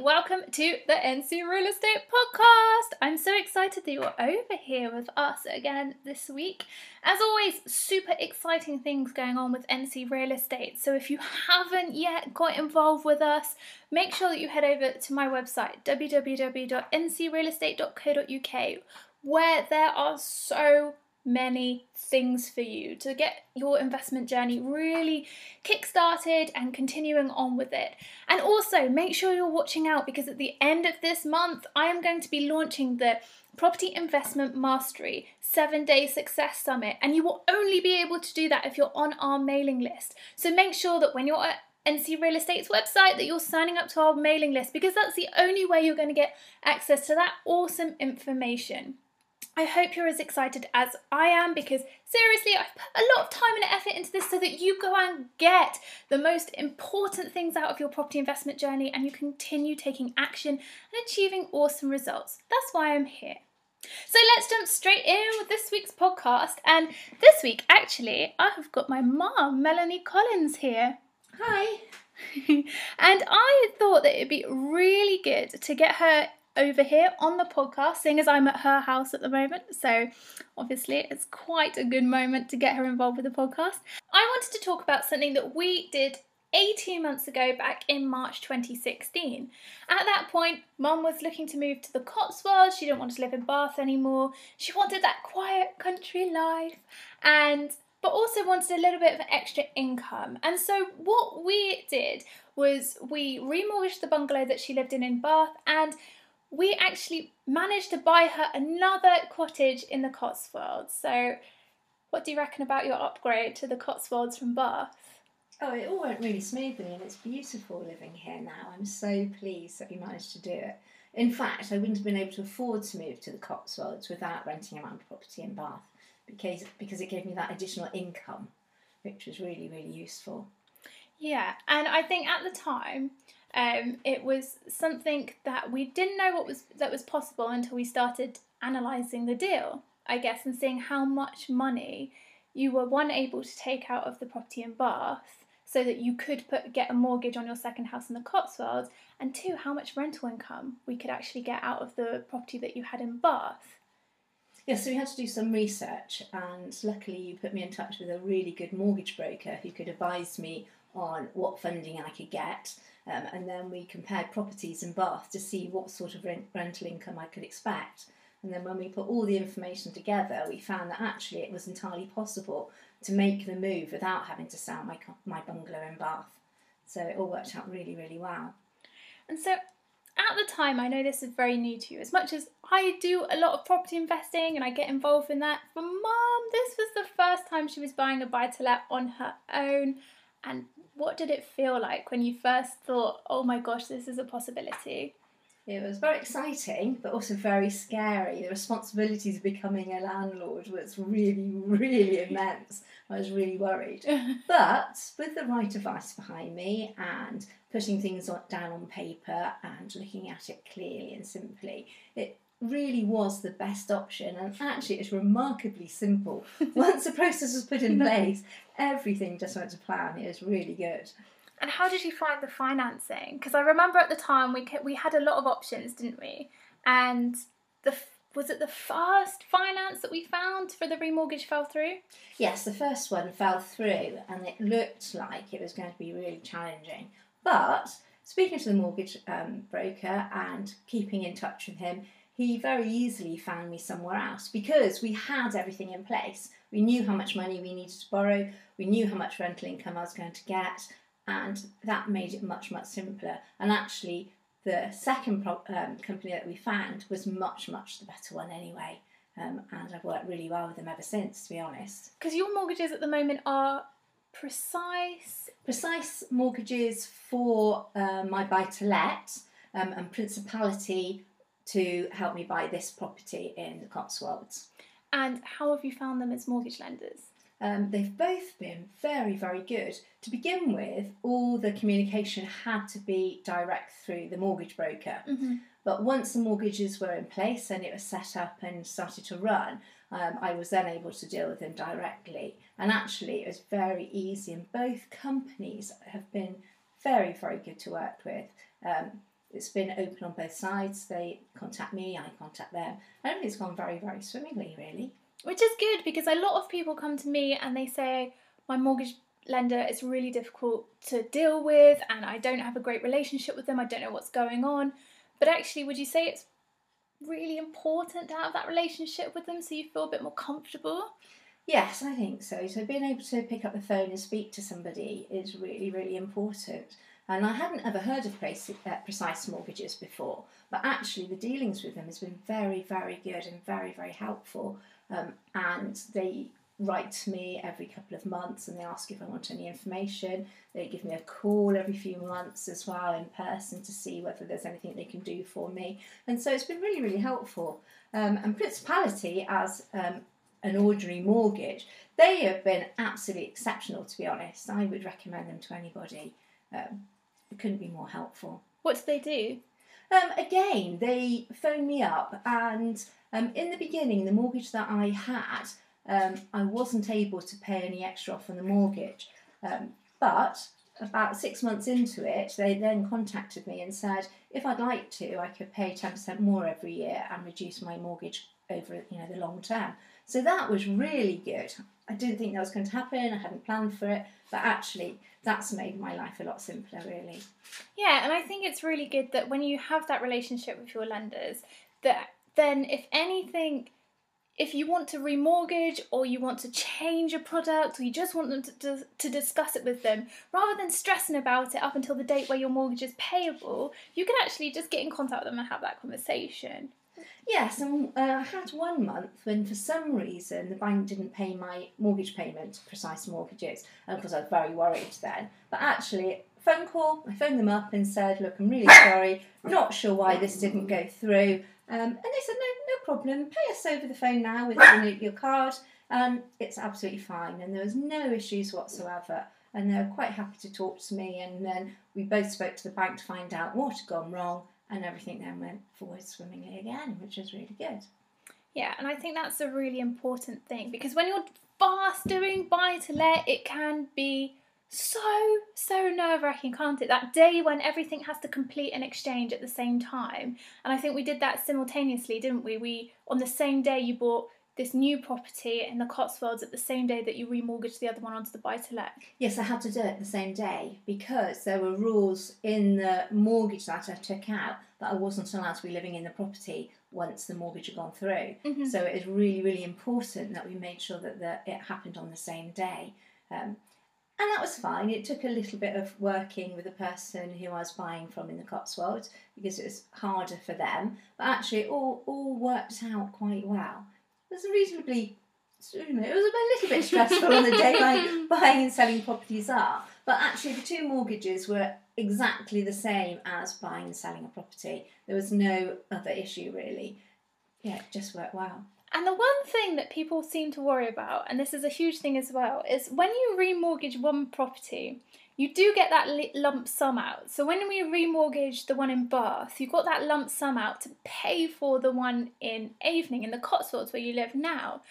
welcome to the NC Real Estate Podcast. I'm so excited that you're over here with us again this week. As always, super exciting things going on with NC Real Estate. So if you haven't yet got involved with us, make sure that you head over to my website www.ncrealestate.co.uk where there are so many things for you to get your investment journey really kick-started and continuing on with it. And also make sure you're watching out because at the end of this month, I am going to be launching the Property Investment Mastery 7-day success summit and you will only be able to do that if you're on our mailing list. So make sure that when you're at NC Real Estate's website that you're signing up to our mailing list because that's the only way you're going to get access to that awesome information. I hope you're as excited as I am because seriously, I've put a lot of time and effort into this so that you go and get the most important things out of your property investment journey and you continue taking action and achieving awesome results. That's why I'm here. So let's jump straight in with this week's podcast. And this week, actually, I have got my mom, Melanie Collins, here. Hi. and I thought that it'd be really good to get her over here on the podcast, seeing as I'm at her house at the moment. So, obviously, it's quite a good moment to get her involved with the podcast. I wanted to talk about something that we did 18 months ago, back in March 2016. At that point, mum was looking to move to the Cotswolds. She didn't want to live in Bath anymore. She wanted that quiet country life and but also wanted a little bit of an extra income. And so what we did was we remortgaged the bungalow that she lived in in Bath and we actually managed to buy her another cottage in the Cotswolds. So, what do you reckon about your upgrade to the Cotswolds from Bath? Oh, it all went really smoothly and it's beautiful living here now. I'm so pleased that we managed to do it. In fact, I wouldn't have been able to afford to move to the Cotswolds without renting a land property in Bath because, because it gave me that additional income, which was really, really useful. Yeah, and I think at the time, um, it was something that we didn't know what was that was possible until we started analysing the deal, I guess, and seeing how much money you were one able to take out of the property in Bath so that you could put get a mortgage on your second house in the Cotswolds, and two, how much rental income we could actually get out of the property that you had in Bath. Yeah, so we had to do some research, and luckily you put me in touch with a really good mortgage broker who could advise me on what funding I could get um, and then we compared properties in Bath to see what sort of rent, rental income I could expect. And then when we put all the information together, we found that actually it was entirely possible to make the move without having to sell my, my bungalow in Bath. So it all worked out really, really well. And so at the time, I know this is very new to you. As much as I do a lot of property investing and I get involved in that, for mum, this was the first time she was buying a buy to let on her own. And what did it feel like when you first thought, oh my gosh, this is a possibility? It was very exciting, but also very scary. The responsibilities of becoming a landlord was really, really immense. I was really worried. but with the right advice behind me and putting things down on paper and looking at it clearly and simply, it really was the best option and actually it's remarkably simple. Once the process was put in place everything just went to plan. It was really good. And how did you find the financing? Because i remember at the time we we had a lot of options didn't we? And the was it the first finance that we found for the remortgage fell through? Yes the first one fell through and it looked like it was going to be really challenging. But speaking to the mortgage um, broker and keeping in touch with him he very easily found me somewhere else because we had everything in place. We knew how much money we needed to borrow, we knew how much rental income I was going to get, and that made it much, much simpler. And actually, the second pro- um, company that we found was much, much the better one anyway. Um, and I've worked really well with them ever since, to be honest. Because your mortgages at the moment are precise. Precise mortgages for uh, my buy to let um, and principality to help me buy this property in the Cotswolds. And how have you found them as mortgage lenders? Um, they've both been very, very good. To begin with, all the communication had to be direct through the mortgage broker. Mm-hmm. But once the mortgages were in place and it was set up and started to run, um, I was then able to deal with them directly. And actually, it was very easy, and both companies have been very, very good to work with. Um, it's been open on both sides. They contact me, I contact them. I think it's gone very, very swimmingly, really. Which is good because a lot of people come to me and they say, my mortgage lender is really difficult to deal with and I don't have a great relationship with them, I don't know what's going on. But actually, would you say it's really important to have that relationship with them so you feel a bit more comfortable? Yes, I think so. So being able to pick up the phone and speak to somebody is really, really important. And I hadn't ever heard of uh, precise mortgages before, but actually the dealings with them has been very, very good and very, very helpful. Um, and they write to me every couple of months and they ask if I want any information. They give me a call every few months as well in person to see whether there's anything they can do for me. And so it's been really, really helpful. Um, and Principality, as um, an ordinary mortgage, they have been absolutely exceptional, to be honest. I would recommend them to anybody. Um, couldn't be more helpful. What did they do? Um, again, they phoned me up, and um, in the beginning, the mortgage that I had, um, I wasn't able to pay any extra off on the mortgage. Um, but about six months into it, they then contacted me and said if I'd like to, I could pay 10% more every year and reduce my mortgage over you know the long term. So that was really good. I didn't think that was going to happen. I hadn't planned for it, but actually, that's made my life a lot simpler, really. Yeah, and I think it's really good that when you have that relationship with your lenders, that then if anything, if you want to remortgage or you want to change a product or you just want them to, to, to discuss it with them, rather than stressing about it up until the date where your mortgage is payable, you can actually just get in contact with them and have that conversation. Yes, and uh, I had one month when, for some reason, the bank didn't pay my mortgage payment, precise mortgages, and of course I was very worried then. But actually, phone call, I phoned them up and said, "Look, I'm really sorry, not sure why this didn't go through." Um, and they said, "No, no problem. Pay us over the phone now with your card, and it's absolutely fine." And there was no issues whatsoever. And they were quite happy to talk to me. And then we both spoke to the bank to find out what had gone wrong and everything then went forward swimmingly again, which was really good. Yeah, and I think that's a really important thing because when you're fast doing buy to let, it can be so, so nerve wracking, can't it? That day when everything has to complete an exchange at the same time. And I think we did that simultaneously, didn't we? We, on the same day, you bought this new property in the Cotswolds at the same day that you remortgaged the other one onto the buy to let? Yes, I had to do it the same day because there were rules in the mortgage that I took out that I wasn't allowed to be living in the property once the mortgage had gone through. Mm-hmm. So it is really, really important that we made sure that the, it happened on the same day. Um, and that was fine. It took a little bit of working with the person who I was buying from in the Cotswolds because it was harder for them. But actually, it all, all worked out quite well was reasonably, you know, it was a little bit stressful on the day like buying and selling properties are. But actually, the two mortgages were exactly the same as buying and selling a property. There was no other issue really. Yeah, it just worked well. And the one thing that people seem to worry about, and this is a huge thing as well, is when you remortgage one property, you do get that lump sum out. So when we remortgaged the one in Bath, you got that lump sum out to pay for the one in Avening in the Cotswolds where you live now.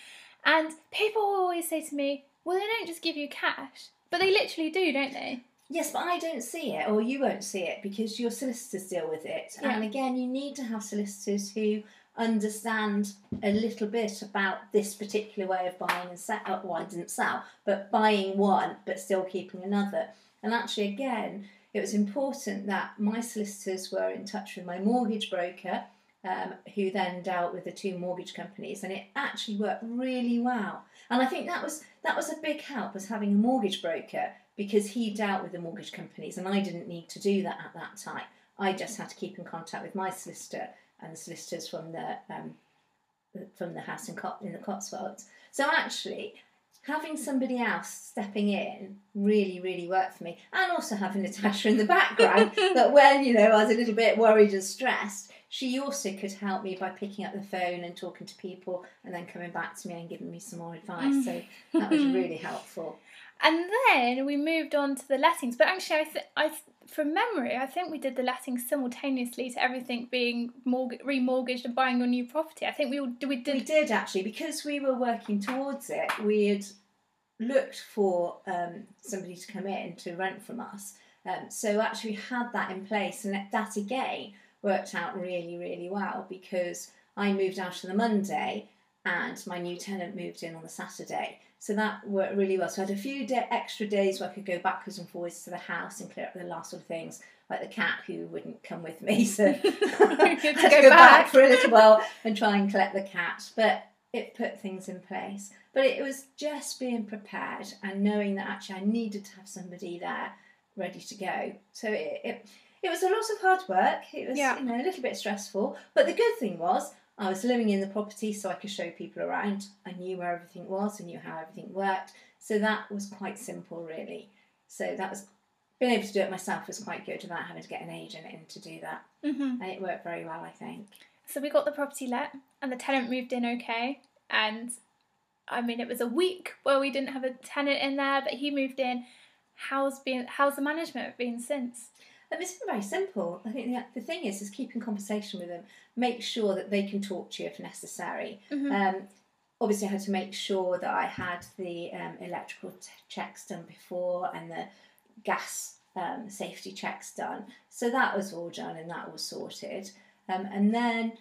And people always say to me, well, they don't just give you cash. But they literally do, don't they? Yes, but I don't see it, or you won't see it, because your solicitors deal with it. Yeah. And again, you need to have solicitors who understand a little bit about this particular way of buying and sell. Uh, well, I didn't sell, but buying one, but still keeping another. And actually, again, it was important that my solicitors were in touch with my mortgage broker, um, who then dealt with the two mortgage companies, and it actually worked really well. And I think that was that was a big help was having a mortgage broker because he dealt with the mortgage companies, and I didn't need to do that at that time. I just had to keep in contact with my solicitor and the solicitors from the um, from the house in, Cot- in the Cotswolds. So actually, having somebody else stepping in really, really worked for me. And also having Natasha in the background, that when, you know, I was a little bit worried and stressed, she also could help me by picking up the phone and talking to people and then coming back to me and giving me some more advice. So that was mm. really helpful. And then we moved on to the lettings. But actually, I, th- I th- from memory, I think we did the lettings simultaneously to everything being mortg- remortgaged and buying your new property. I think we all, we did. We did actually because we were working towards it. We had looked for um, somebody to come in to rent from us. Um, so actually, had that in place, and that- again worked out really, really well because I moved out on the Monday and my new tenant moved in on the Saturday. So that worked really well. So I had a few da extra days where I could go backwards and forwards to the house and clear up the last sort of things, like the cat who wouldn't come with me. So I had to go go, back. back. for a little while and try and collect the cat. But it put things in place. But it was just being prepared and knowing that actually I needed to have somebody there ready to go. So it, it, it was a lot of hard work. It was Yeah. you know a little bit stressful. But the good thing was I was living in the property so I could show people around. I knew where everything was, I knew how everything worked. So that was quite simple really. So that was being able to do it myself was quite good without having to get an agent in to do that. hmm And it worked very well I think. So we got the property let, and the tenant moved in okay. And I mean, it was a week where we didn't have a tenant in there, but he moved in. How's been? How's the management been since? And it's been very simple. I think the, the thing is, is keep in conversation with them. Make sure that they can talk to you if necessary. Mhm. Um, obviously, I had to make sure that I had the um, electrical t- checks done before and the gas um, safety checks done. So that was all done and that was sorted. Um, and then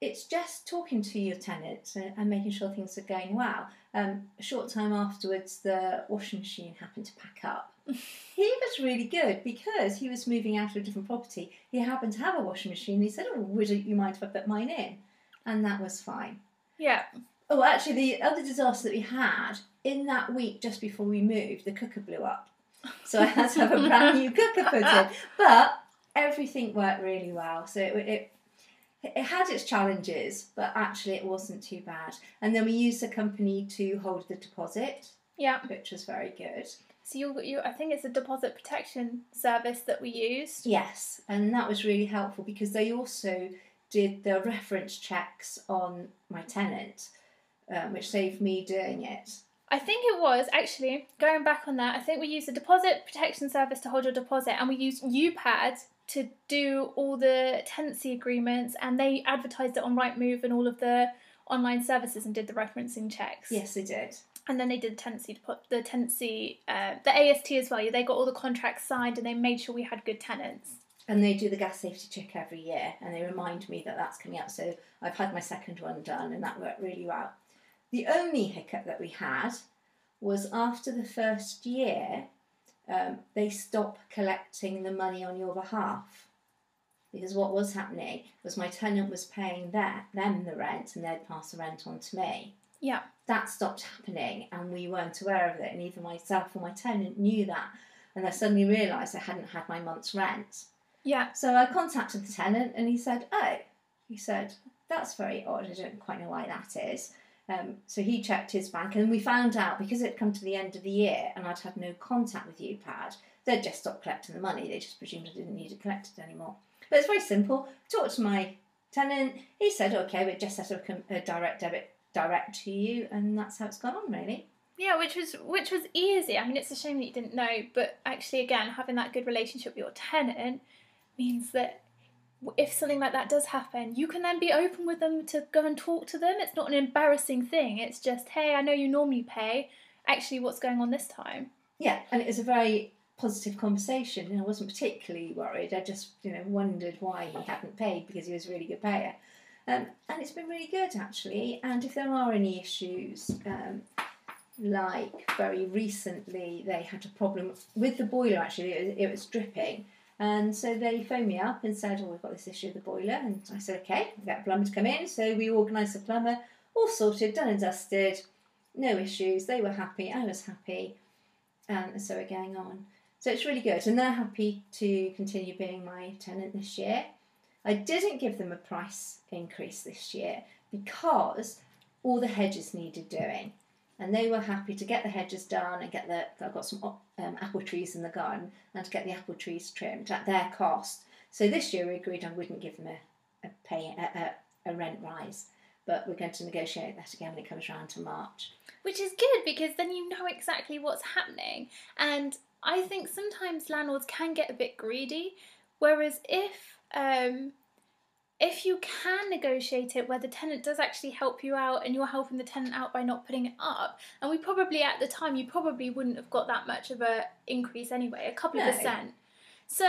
it's just talking to your tenants and, and making sure things are going well. Um, a short time afterwards, the washing machine happened to pack up. he was really good because he was moving out of a different property. He happened to have a washing machine. He said, "Oh, would you mind if I put mine in?" And that was fine. Yeah. Oh, actually, the other disaster that we had in that week just before we moved, the cooker blew up. So I had to have a brand new cooker put in. But everything worked really well. So it, it it had its challenges, but actually it wasn't too bad. And then we used a company to hold the deposit, Yeah. which was very good. So you, you, I think it's a deposit protection service that we used. Yes, and that was really helpful because they also did the reference checks on my tenant, um, which saved me doing it. I think it was actually going back on that. I think we used a deposit protection service to hold your deposit, and we used UPAD to do all the tenancy agreements, and they advertised it on Rightmove and all of the online services and did the referencing checks. Yes, they did. And then they did the tenancy, the tenancy, uh, the AST as well. They got all the contracts signed, and they made sure we had good tenants. And they do the gas safety check every year, and they remind me that that's coming up. So I've had my second one done, and that worked really well. The only hiccup that we had was after the first year, um, they stopped collecting the money on your behalf. Because what was happening was my tenant was paying their, them the rent, and they'd pass the rent on to me. Yeah. That stopped happening, and we weren't aware of it, and either myself or my tenant knew that. And I suddenly realised I hadn't had my month's rent. Yeah. So I contacted the tenant and he said, Oh, he said, that's very odd. I don't quite know why that is. Um, so he checked his bank and we found out because it had come to the end of the year and I'd had no contact with UPAD, they'd just stopped collecting the money. They just presumed I didn't need to collect it collected anymore. But it's very simple. Talked to my tenant. He said, Okay, we just set up a direct debit direct to you, and that's how it's gone on, really. Yeah, which was which was easy. I mean, it's a shame that you didn't know, but actually, again, having that good relationship with your tenant means that if something like that does happen, you can then be open with them to go and talk to them. It's not an embarrassing thing. It's just, hey, I know you normally pay. Actually, what's going on this time? Yeah, and it was a very positive conversation, and I wasn't particularly worried. I just, you know, wondered why he hadn't paid because he was a really good payer. Um, and it's been really good actually. And if there are any issues, um, like very recently, they had a problem with the boiler. Actually, it was, it was dripping, and so they phoned me up and said, "Oh, we've got this issue with the boiler." And I said, "Okay, we'll get a plumber to come in." So we organised a plumber, all sorted, done and dusted, no issues. They were happy. I was happy, um, and so we're going on. So it's really good, and they're happy to continue being my tenant this year. I didn't give them a price increase this year because all the hedges needed doing, and they were happy to get the hedges done and get the. I've got some um, apple trees in the garden, and to get the apple trees trimmed at their cost. So this year we agreed I wouldn't give them a, a pay a, a, a rent rise, but we're going to negotiate that again when it comes around to March. Which is good because then you know exactly what's happening. And I think sometimes landlords can get a bit greedy, whereas if um, if you can negotiate it where the tenant does actually help you out and you're helping the tenant out by not putting it up, and we probably at the time you probably wouldn't have got that much of a increase anyway, a couple No. of percent. So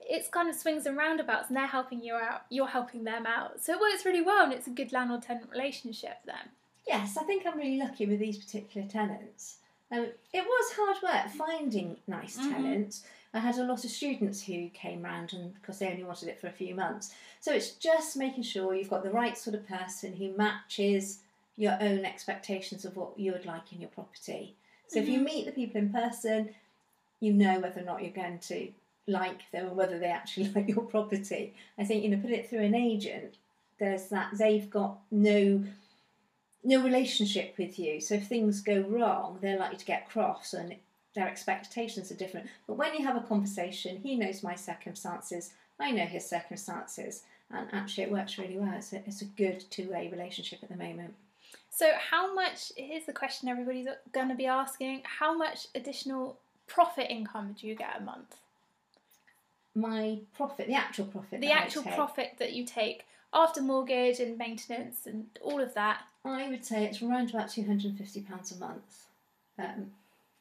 it's kind of swings and roundabouts, and they're helping you out, you're helping them out. So it works really well, and it's a good landlord tenant relationship then. Yes, I think I'm really lucky with these particular tenants. Um, it was hard work finding nice Mhm. tenants. I had a lot of students who came round and because they only wanted it for a few months. So it's just making sure you've got the right sort of person who matches your own expectations of what you would like in your property. So if you Mhm. meet the people in person, you know whether or not you're going to like them and whether they actually like your property. I think you know, put it through an agent. There's that they've got no no relationship with you. So if things go wrong, they're likely to get cross and their expectations are different. But when you have a conversation, he knows my circumstances, I know his circumstances, and actually it works really well. It's a, it's a good two way relationship at the moment. So, how much? Here's the question everybody's going to be asking: How much additional profit income do you get a month? My profit, the actual profit, The actual profit that you take after mortgage and maintenance and all of that. I would say it's around about two hundred and fifty pounds a month. Um,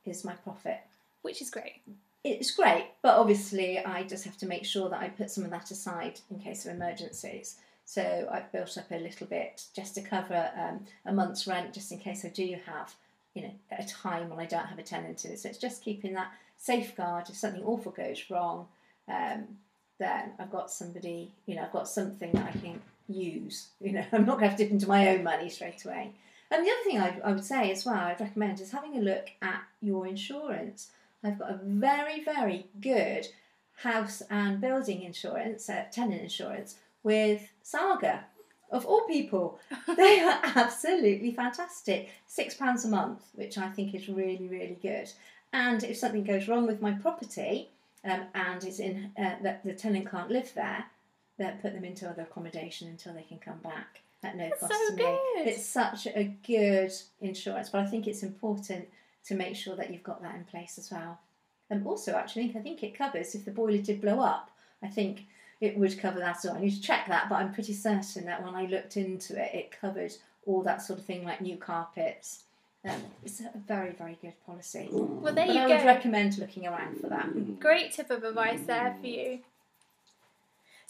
is my profit. Which is great. it's great, but obviously I just have to make sure that I put some of that aside in case of emergencies. So I've built up a little bit just to cover um, a month's rent, just in case I do have, you know, a time when I don't have a tenant in it. So it's just keeping that safeguard. If something awful goes wrong, um, then I've got somebody, you know, I've got something that I can use. You know, I'm not going to have to dip into my own money straight away. And the other thing I, I would say as well, I'd recommend is having a look at your insurance. I've got a very, very good house and building insurance, uh, tenant insurance with Saga. Of all people, they are absolutely fantastic. Six pounds a month, which I think is really, really good. And if something goes wrong with my property um, and it's in uh, that the tenant can't live there, then put them into other accommodation until they can come back at no That's cost so to me. good. It's such a good insurance, but I think it's important to make sure that you've got that in place as well. And also, actually, I think it covers if the boiler did blow up. I think it would cover that So. I need to check that, but I'm pretty certain that when I looked into it, it covered all that sort of thing, like new carpets. Um, it's a very, very good policy. Well, there but you I go. I would recommend looking around for that. Great tip of advice there for you.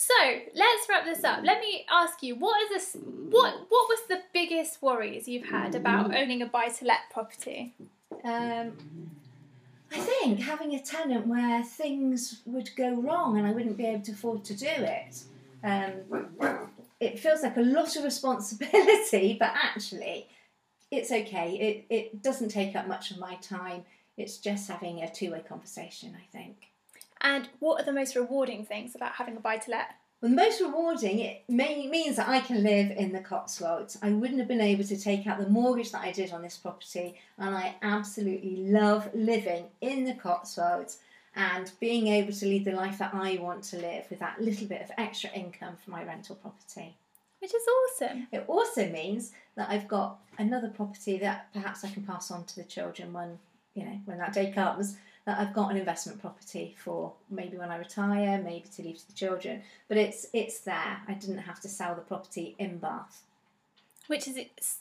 So let's wrap this up. Let me ask you, what is this? What what was the biggest worries you've had about owning a buy-to-let property? Um, I think having a tenant where things would go wrong and I wouldn't be able to afford to do it. Um, it feels like a lot of responsibility, but actually, it's okay. It, it doesn't take up much of my time. It's just having a two way conversation, I think. And what are the most rewarding things about having a buy-to-let? Well, the most rewarding, it may, means that I can live in the Cotswolds. I wouldn't have been able to take out the mortgage that I did on this property, and I absolutely love living in the Cotswolds and being able to lead the life that I want to live with that little bit of extra income from my rental property. Which is awesome. It also means that I've got another property that perhaps I can pass on to the children when you know when that day comes. That I've got an investment property for maybe when I retire, maybe to leave to the children. But it's it's there. I didn't have to sell the property in Bath. Which is it's,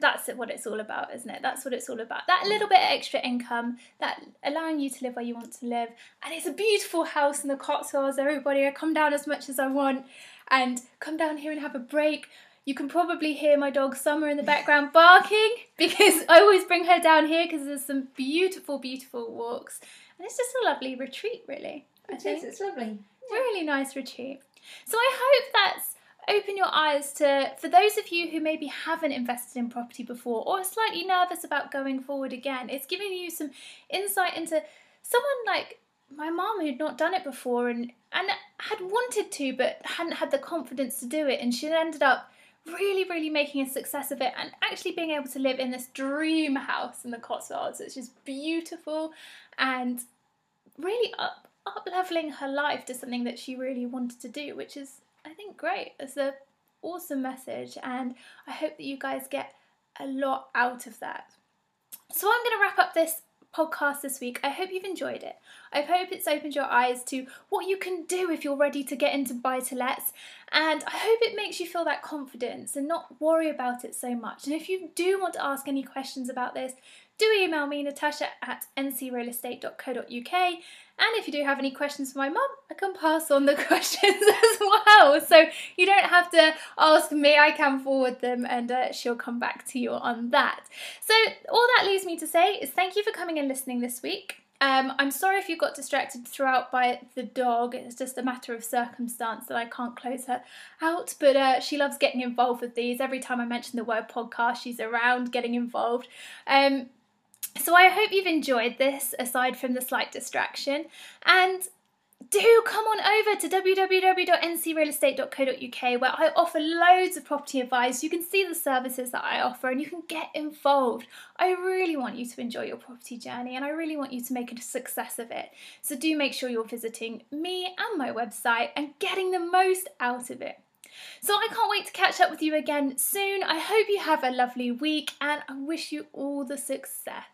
that's what it's all about, isn't it? That's what it's all about. That little bit of extra income, that allowing you to live where you want to live, and it's a beautiful house in the Cotswolds. Everybody, I come down as much as I want, and come down here and have a break. You can probably hear my dog Summer in the background barking because I always bring her down here because there's some beautiful, beautiful walks, and it's just a lovely retreat, really. I It is, think It's lovely. really nice retreat. So I hope that's open your eyes to for those of you who maybe haven't invested in property before or are slightly nervous about going forward again. It's giving you some insight into someone like my mum who'd not done it before and and had wanted to but hadn't had the confidence to do it and she ended up really really making a success of it and actually being able to live in this dream house in the Cotswolds it's just beautiful and really up up leveling her life to something that she really wanted to do, which is I think great. It's a awesome message, and I hope that you guys get a lot out of that. So I'm going to wrap up this podcast this week. I hope you've enjoyed it. I hope it's opened your eyes to what you can do if you're ready to get into buy to lets, and I hope it makes you feel that confidence and not worry about it so much. And if you do want to ask any questions about this, do email me, Natasha at ncrealestate.co.uk, And if you do have any questions for my mum, I can pass on the questions as well. So you don't have to ask me, I can forward them and uh, she'll come back to you on that. So all that leaves me to say is thank you for coming and listening this week. Um, I'm sorry if you got distracted throughout by the dog. It's just a matter of circumstance that I can't close her out. But uh, she loves getting involved with these. Every time I mention the word podcast, she's around getting involved. Um, so I hope you've enjoyed this, aside from the slight distraction. And do come on over to www.ncrealestate.co.uk where I offer loads of property advice. You can see the services that I offer and you can get involved. I really want you to enjoy your property journey and I really want you to make a success of it. So do make sure you're visiting me and my website and getting the most out of it. So I can't wait to catch up with you again soon. I hope you have a lovely week and I wish you all the success.